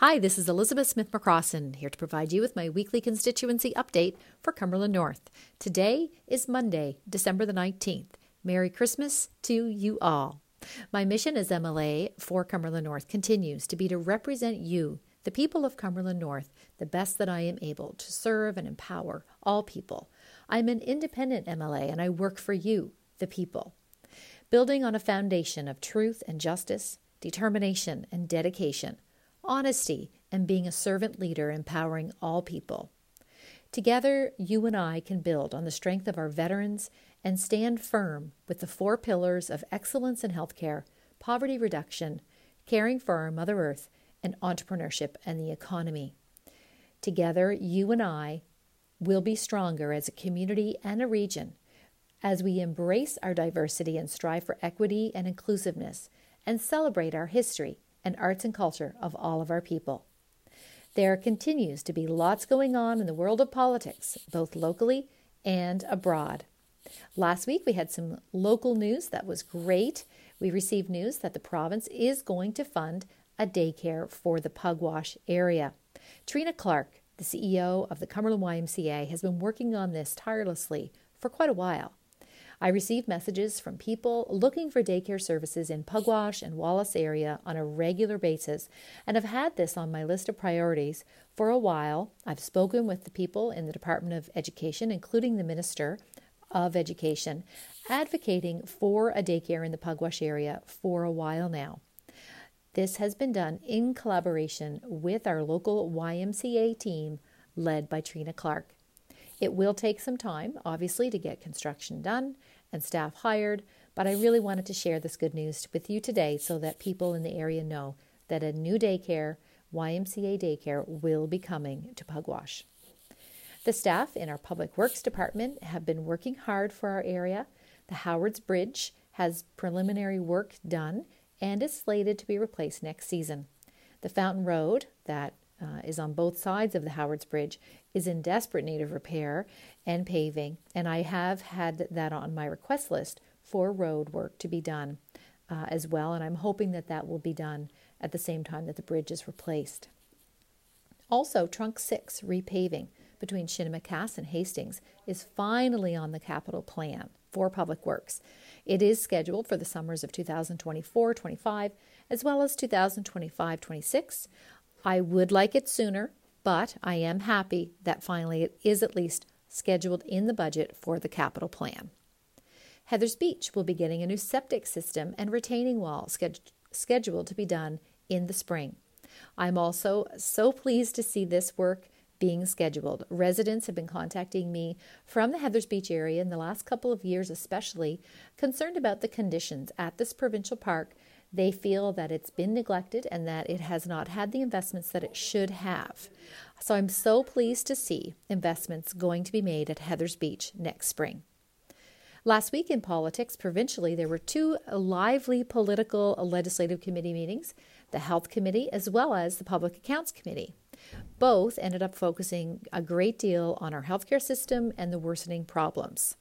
Hi, this is Elizabeth Smith McCrossin, here to provide you with my weekly constituency update for Cumberland North. Today is Monday, December the 19th. Merry Christmas to you all. My mission as MLA for Cumberland North continues to be to represent you, the people of Cumberland North, the best that I am able to serve and empower all people. I'm an independent MLA and I work for you, the people. Building on a foundation of truth and justice, determination and dedication honesty, and being a servant leader empowering all people. Together, you and I can build on the strength of our veterans and stand firm with the four pillars of excellence in healthcare, poverty reduction, caring for our Mother Earth, and entrepreneurship and the economy. Together, you and I will be stronger as a community and a region as we embrace our diversity and strive for equity and inclusiveness and celebrate our history and arts and culture of all of our people. There continues to be lots going on in the world of politics, both locally and abroad. Last week we had some local news that was great. We received news that the province is going to fund a daycare for the Pugwash area. Trina Clark, the CEO of the Cumberland YMCA, has been working on this tirelessly for quite a while. I receive messages from people looking for daycare services in Pugwash and Wallace area on a regular basis and have had this on my list of priorities for a while. I've spoken with the people in the Department of Education, including the Minister of Education, advocating for a daycare in the Pugwash area for a while now. This has been done in collaboration with our local YMCA team led by Trina Clark. It will take some time, obviously, to get construction done and staff hired, but I really wanted to share this good news with you today so that people in the area know that a new daycare, YMCA daycare, will be coming to Pugwash. The staff in our Public Works Department have been working hard for our area. The Howards Bridge has preliminary work done and is slated to be replaced next season. The Fountain Road, that uh, is on both sides of the Howards Bridge, is in desperate need of repair and paving, and I have had that on my request list for road work to be done uh, as well, and I'm hoping that that will be done at the same time that the bridge is replaced. Also, Trunk 6 repaving between Shinimicas and Hastings is finally on the capital plan for Public Works. It is scheduled for the summers of 2024 25 as well as 2025 26. I would like it sooner, but I am happy that finally it is at least scheduled in the budget for the capital plan. Heathers Beach will be getting a new septic system and retaining wall scheduled to be done in the spring. I'm also so pleased to see this work being scheduled. Residents have been contacting me from the Heathers Beach area in the last couple of years, especially concerned about the conditions at this provincial park they feel that it's been neglected and that it has not had the investments that it should have. So I'm so pleased to see investments going to be made at Heathers Beach next spring. Last week in politics, provincially, there were two lively political legislative committee meetings the Health Committee as well as the Public Accounts Committee. Both ended up focusing a great deal on our healthcare system and the worsening problems.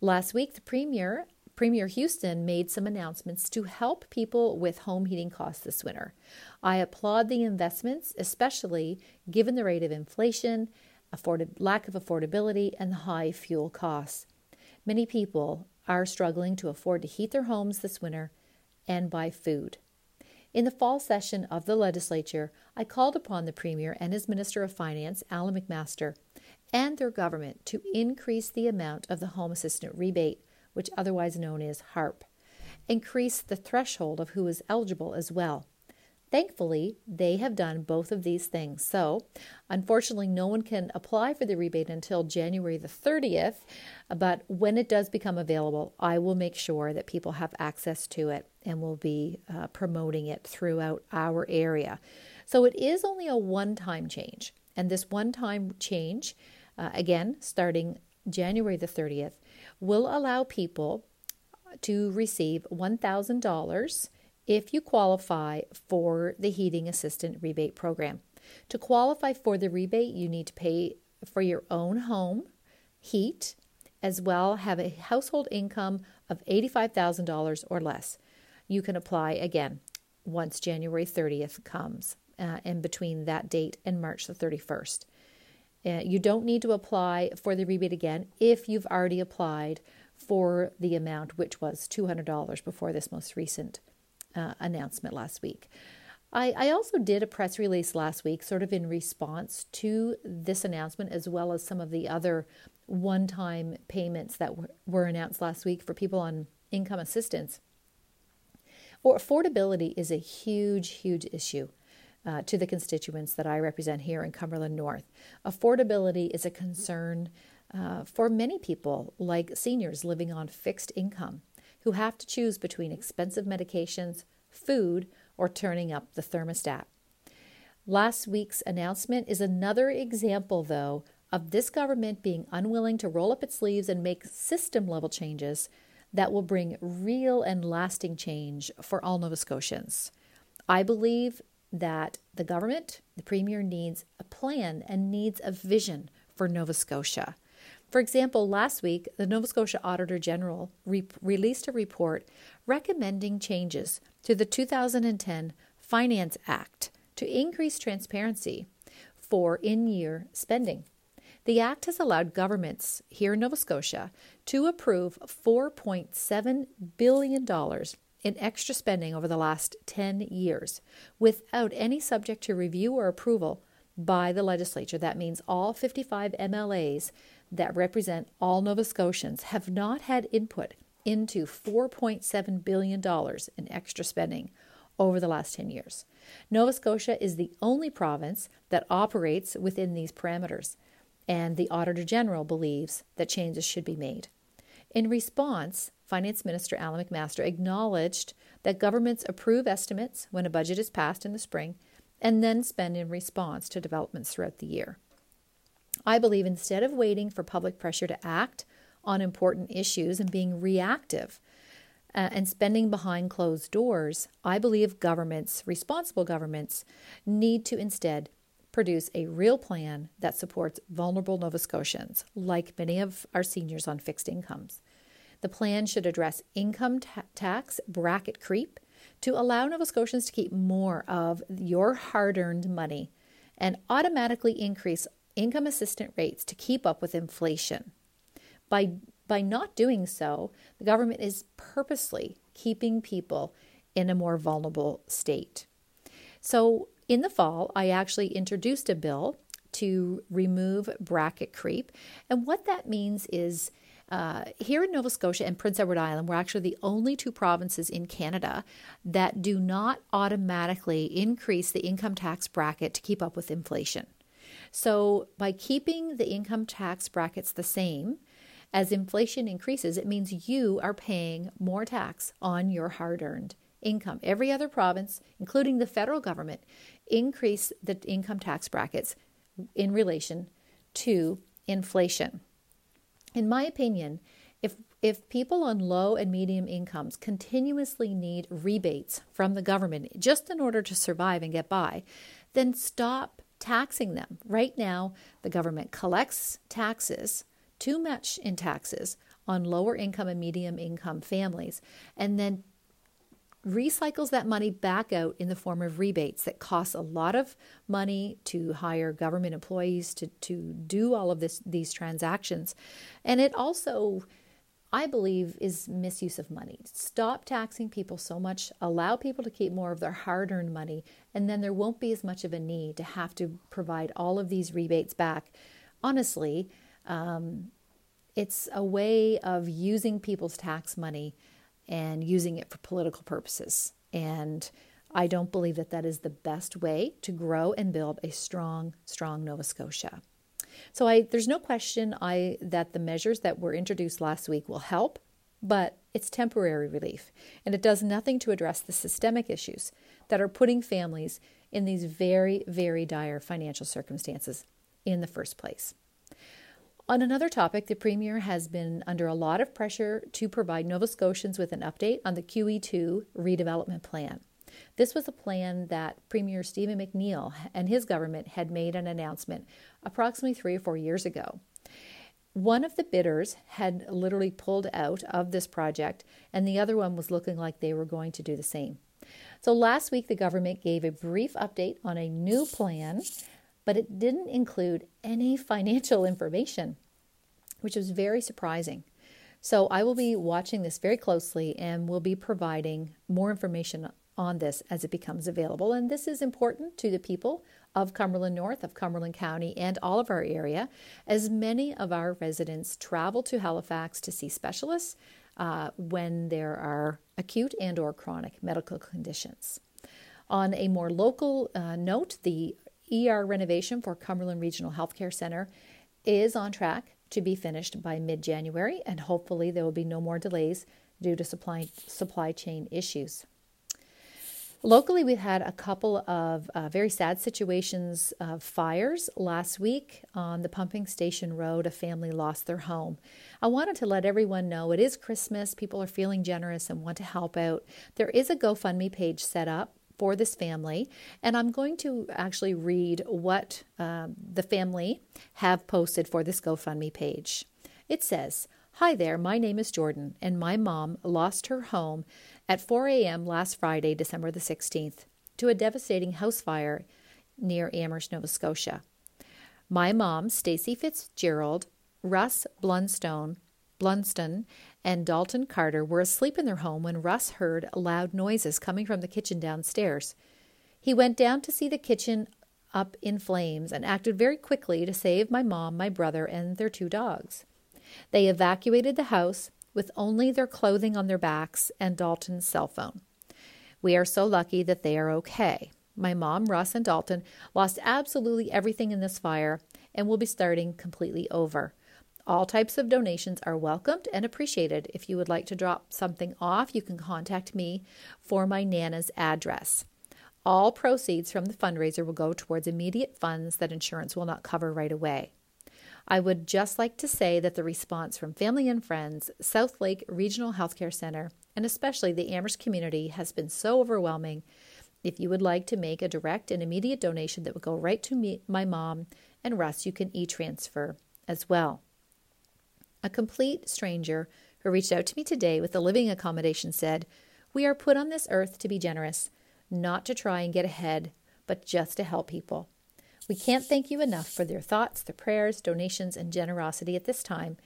Last week, the Premier Premier Houston made some announcements to help people with home heating costs this winter. I applaud the investments, especially given the rate of inflation, lack of affordability, and the high fuel costs. Many people are struggling to afford to heat their homes this winter and buy food. In the fall session of the legislature, I called upon the Premier and his Minister of Finance, Allan MacMaster, and their government to increase the amount of the Home Assistant rebate which otherwise known as HARP, increase the threshold of who is eligible as well. Thankfully, they have done both of these things. So, unfortunately, no one can apply for the rebate until January the 30th. But when it does become available, I will make sure that people have access to it and will be uh, promoting it throughout our area. So, it is only a one time change. And this one time change, uh, again, starting January the 30th, will allow people to receive $1,000 if you qualify for the Heating Assistant Rebate Program. To qualify for the rebate, you need to pay for your own home heat, as well have a household income of $85,000 or less. You can apply again once January 30th comes. uh, and between that date and March the 31st. Uh, you don't need to apply for the rebate again if you've already applied for the amount, which was $200 before this most recent uh, announcement last week. I, I, also did a press release last week, sort of in response to this announcement, as well as some of the other one time payments that were, were announced last week for people on income assistance. Or affordability is a huge, huge issue. Uh, to the constituents that I represent here in Cumberland North. Affordability is a concern uh, for many people, like seniors living on fixed income, who have to choose between expensive medications, food, or turning up the thermostat. Last week's announcement is another example, though, of this government being unwilling to roll up its sleeves and make system level changes that will bring real and lasting change for all Nova Scotians. I believe that the government, the Premier, needs a plan and needs a vision for Nova Scotia. For example, last week, the Nova Scotia Auditor General re- released a report recommending changes to the 2010 Finance Act to increase transparency for in year spending. The Act has allowed governments here in Nova Scotia to approve $4.7 billion in extra spending over the last 10 years without any subject to review or approval by the legislature. That means all 55 MLAs that represent all Nova Scotians have not had input into $4.7 billion in extra spending over the last 10 years. Nova Scotia is the only province that operates within these parameters, and the Auditor General believes that changes should be made. In response, Finance Minister Allan MacMaster acknowledged that governments approve estimates when a budget is passed in the spring and then spend in response to developments throughout the year. I believe instead of waiting for public pressure to act on important issues and being reactive uh, and spending behind closed doors, I believe governments, responsible governments, need to instead produce a real plan that supports vulnerable Nova Scotians, like many of our seniors on fixed incomes. The plan should address income ta- tax bracket creep to allow Nova Scotians to keep more of your hard earned money and automatically increase income assistance rates to keep up with inflation. By, by not doing so, the government is purposely keeping people in a more vulnerable state. So, in the fall, I actually introduced a bill to remove bracket creep. And what that means is uh, here in Nova Scotia and Prince Edward Island, we're actually the only two provinces in Canada that do not automatically increase the income tax bracket to keep up with inflation. So, by keeping the income tax brackets the same, as inflation increases, it means you are paying more tax on your hard earned income. Every other province, including the federal government, increase the income tax brackets in relation to inflation. In my opinion, if if people on low and medium incomes continuously need rebates from the government just in order to survive and get by, then stop taxing them. Right now, the government collects taxes, too much in taxes, on lower income and medium income families, and then recycles that money back out in the form of rebates that costs a lot of money to hire government employees to, to do all of this these transactions. And it also I believe is misuse of money. Stop taxing people so much, allow people to keep more of their hard earned money, and then there won't be as much of a need to have to provide all of these rebates back. Honestly, um, it's a way of using people's tax money and using it for political purposes. And I don't believe that that is the best way to grow and build a strong, strong Nova Scotia. So I, there's no question I, that the measures that were introduced last week will help, but it's temporary relief, and it does nothing to address the systemic issues that are putting families in these very, very dire financial circumstances in the first place. On another topic, the Premier has been under a lot of pressure to provide Nova Scotians with an update on the QE2 redevelopment plan. This was a plan that Premier Stephen McNeil and his government had made an announcement approximately three or four years ago. One of the bidders had literally pulled out of this project, and the other one was looking like they were going to do the same. So last week, the government gave a brief update on a new plan, but it didn't include any financial information, which was very surprising. So I will be watching this very closely and will be providing more information on this as it becomes available. And this is important to the people of Cumberland North, of Cumberland County, and all of our area, as many of our residents travel to Halifax to see specialists uh, when there are acute and or chronic medical conditions. On a more local uh, note, the ER renovation for Cumberland Regional Healthcare Center is on track to be finished by mid-January, and hopefully there will be no more delays due to supply supply chain issues. Locally, we've had a couple of uh, very sad situations of fires. Last week on the pumping station road, a family lost their home. I wanted to let everyone know it is Christmas. People are feeling generous and want to help out. There is a GoFundMe page set up for this family, and I'm going to actually read what um, the family have posted for this GoFundMe page. It says, Hi there, my name is Jordan, and my mom lost her home at 4 a.m. last Friday, December the 16th, to a devastating house fire near Amherst, Nova Scotia. My mom, Stacy Fitzgerald, Russ Blunstone, Blunston, and Dalton Carter were asleep in their home when Russ heard loud noises coming from the kitchen downstairs. He went down to see the kitchen up in flames and acted very quickly to save my mom, my brother, and their two dogs. They evacuated the house with only their clothing on their backs and Dalton's cell phone. We are so lucky that they are okay. My mom, Russ, and Dalton lost absolutely everything in this fire and will be starting completely over. All types of donations are welcomed and appreciated. If you would like to drop something off, you can contact me for my Nana's address. All proceeds from the fundraiser will go towards immediate funds that insurance will not cover right away. I would just like to say that the response from family and friends, South Lake Regional Healthcare Center, and especially the Amherst community has been so overwhelming. If you would like to make a direct and immediate donation that would go right to me, my mom and Russ, you can e transfer as well. A complete stranger who reached out to me today with a living accommodation said, We are put on this earth to be generous, not to try and get ahead, but just to help people. We can't thank you enough for your thoughts, the prayers, donations, and generosity at this time.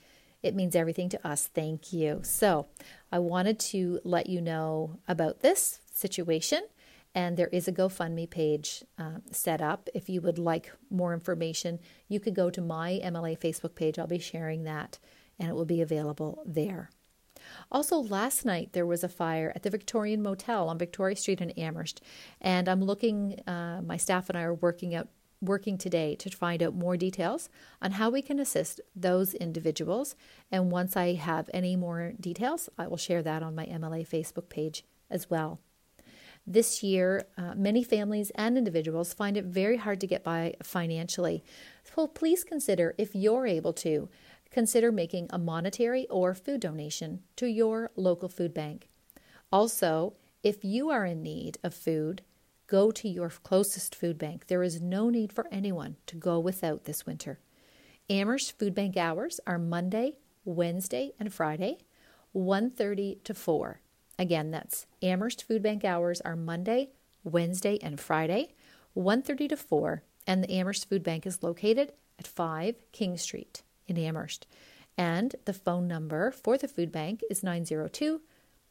It means everything to us. Thank you. So, I wanted to let you know about this situation, and there is a GoFundMe page uh, set up. If you would like more information, you could go to my MLA Facebook page. I'll be sharing that, and it will be available there. Also, last night there was a fire at the Victorian Motel on Victoria Street in Amherst, and I'm looking. Uh, my staff and I are working out working today to find out more details on how we can assist those individuals. And once I have any more details, I will share that on my MLA Facebook page as well. This year, uh, many families and individuals find it very hard to get by financially. So please consider if you're able to, consider making a monetary or food donation to your local food bank. Also, if you are in need of food, Go to your closest food bank. There is no need for anyone to go without this winter. Amherst Food Bank hours are Monday, Wednesday, and Friday, 1:30 to 4. Again, that's Amherst Food Bank hours are Monday, Wednesday, and Friday, 1:30 to 4, and the Amherst Food Bank is located at 5 King Street in Amherst. And the phone number for the food bank is 902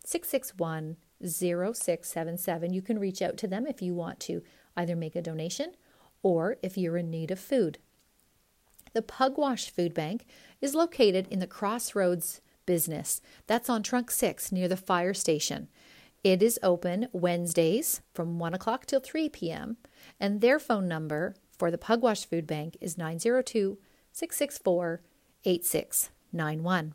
661 0677. You can reach out to them if you want to either make a donation or if you're in need of food. The Pugwash Food Bank is located in the Crossroads business. That's on Trunk 6 near the fire station. It is open Wednesdays from 1 o'clock till 3 p.m. And their phone number for the Pugwash Food Bank is 902 664 8691.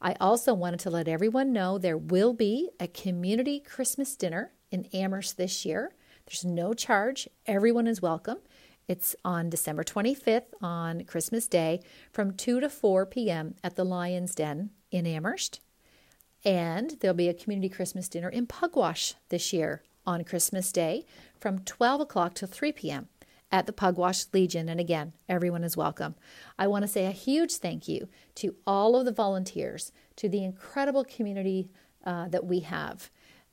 I also wanted to let everyone know there will be a community Christmas dinner in Amherst this year. There's no charge, everyone is welcome. It's on December 25th on Christmas Day from 2 to 4 p.m. at the Lion's Den in Amherst. And there'll be a community Christmas dinner in Pugwash this year on Christmas Day from 12 o'clock to 3 p.m at the Pugwash Legion. And again, everyone is welcome. I want to say a huge thank you to all of the volunteers, to the incredible community uh, that we have.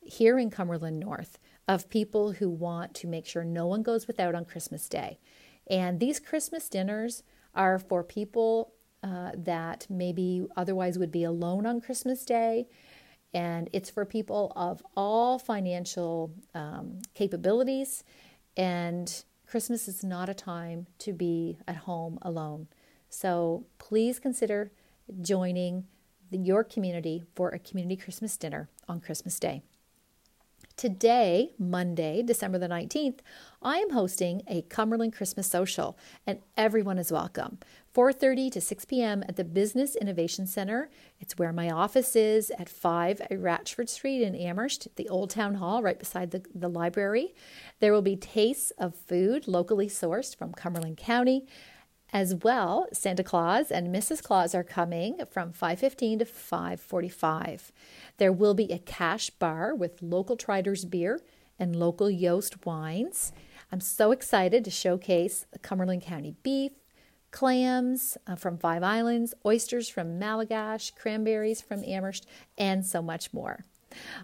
here in Cumberland North of people who want to make sure no one goes without on Christmas Day. And these Christmas dinners are for people uh, that maybe otherwise would be alone on Christmas Day. And it's for people of all financial um, capabilities. And Christmas is not a time to be at home alone. So please consider joining the, your community for a community Christmas dinner on Christmas Day. Today, Monday, December the 19th, I am hosting a Cumberland Christmas social and everyone is welcome. 4:30 to 6 p.m. at the Business Innovation Center. It's where my office is at 5 at Ratchford Street in Amherst, the Old Town Hall right beside the, the library. There will be tastes of food locally sourced from Cumberland County. As well, Santa Claus and Mrs. Claus are coming from 5:15 to 5:45. There will be a cash bar with local Triders beer and local Jost wines. I'm so excited to showcase Cumberland County beef, clams uh, from Five Islands, oysters from Malagash, cranberries from Amherst, and so much more.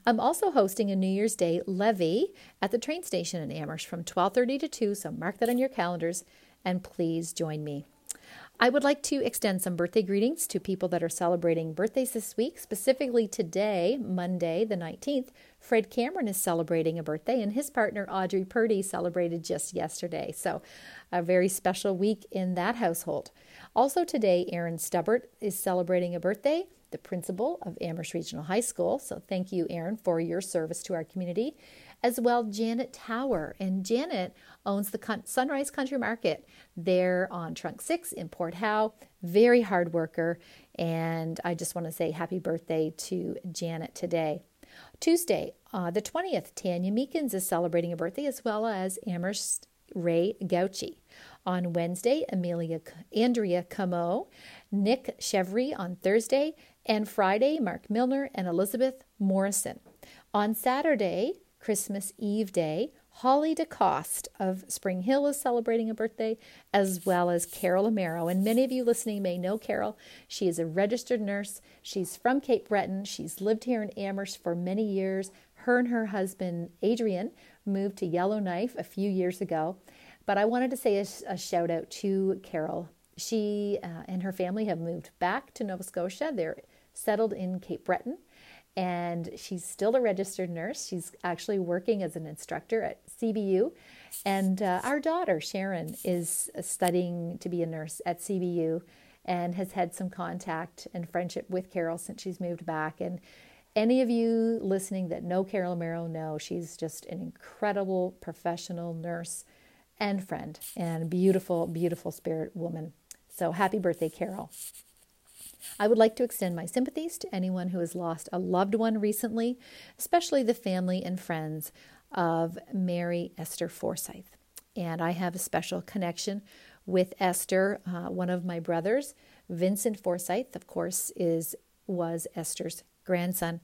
I'm also hosting a New Year's Day levee at the train station in Amherst from 12:30 to 2, so mark that on your calendars and please join me. I would like to extend some birthday greetings to people that are celebrating birthdays this week. Specifically today, Monday, the 19th, Fred Cameron is celebrating a birthday, and his partner Audrey Purdy celebrated just yesterday. So, a very special week in that household. Also, today, Aaron Stubbert is celebrating a birthday, the principal of Amherst Regional High School. So, thank you, Aaron, for your service to our community as well Janet Tower. And Janet owns the Sunrise Country Market there on Trunk 6 in Port Howe. Very hard worker. And I just want to say happy birthday to Janet today. Tuesday, uh, the 20th, Tanya Meekins is celebrating a birthday as well as Amherst Ray Gauchi. On Wednesday, Amelia Andrea Camo, Nick Chevry on Thursday, and Friday, Mark Milner and Elizabeth Morrison. On Saturday, Christmas Eve Day. Holly DeCoste of Spring Hill is celebrating a birthday, as well as Carol Amaro. And many of you listening may know Carol. She is a registered nurse. She's from Cape Breton. She's lived here in Amherst for many years. Her and her husband, Adrian, moved to Yellowknife a few years ago. But I wanted to say a, a shout out to Carol. She uh, and her family have moved back to Nova Scotia. They're settled in Cape Breton and she's still a registered nurse. She's actually working as an instructor at CBU. And uh, our daughter, Sharon, is studying to be a nurse at CBU and has had some contact and friendship with Carol since she's moved back. And any of you listening that know Carol Amaro know she's just an incredible professional nurse and friend and beautiful, beautiful spirit woman. So happy birthday, Carol. I would like to extend my sympathies to anyone who has lost a loved one recently, especially the family and friends of Mary Esther Forsyth. And I have a special connection with Esther. Uh, one of my brothers, Vincent Forsyth, of course, is was Esther's grandson.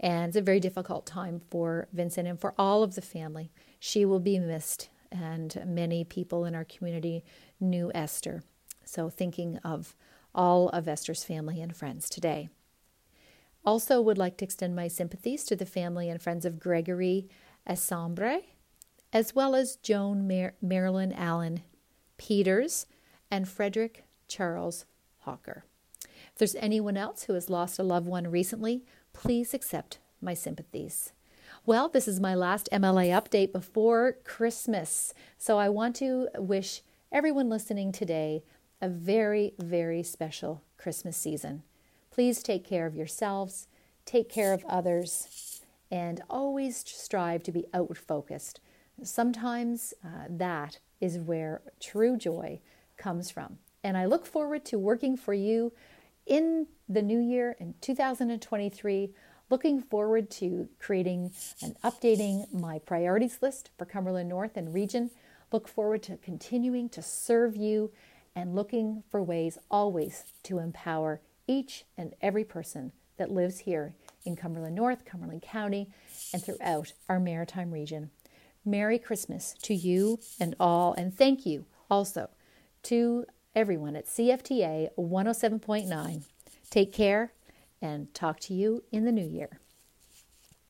And it's a very difficult time for Vincent and for all of the family. She will be missed, and many people in our community knew Esther. So, thinking of all of Esther's family and friends today. Also, would like to extend my sympathies to the family and friends of Gregory Assembre, as well as Joan Mar- Marilyn Allen Peters and Frederick Charles Hawker. If there's anyone else who has lost a loved one recently, please accept my sympathies. Well, this is my last MLA update before Christmas, so I want to wish everyone listening today a very, very special Christmas season. Please take care of yourselves, take care of others, and always strive to be outward focused. Sometimes uh, that is where true joy comes from. And I look forward to working for you in the new year in 2023. Looking forward to creating and updating my priorities list for Cumberland North and region. Look forward to continuing to serve you and looking for ways always to empower each and every person that lives here in Cumberland North, Cumberland County, and throughout our maritime region. Merry Christmas to you and all, and thank you also to everyone at CFTA 107.9. Take care and talk to you in the new year.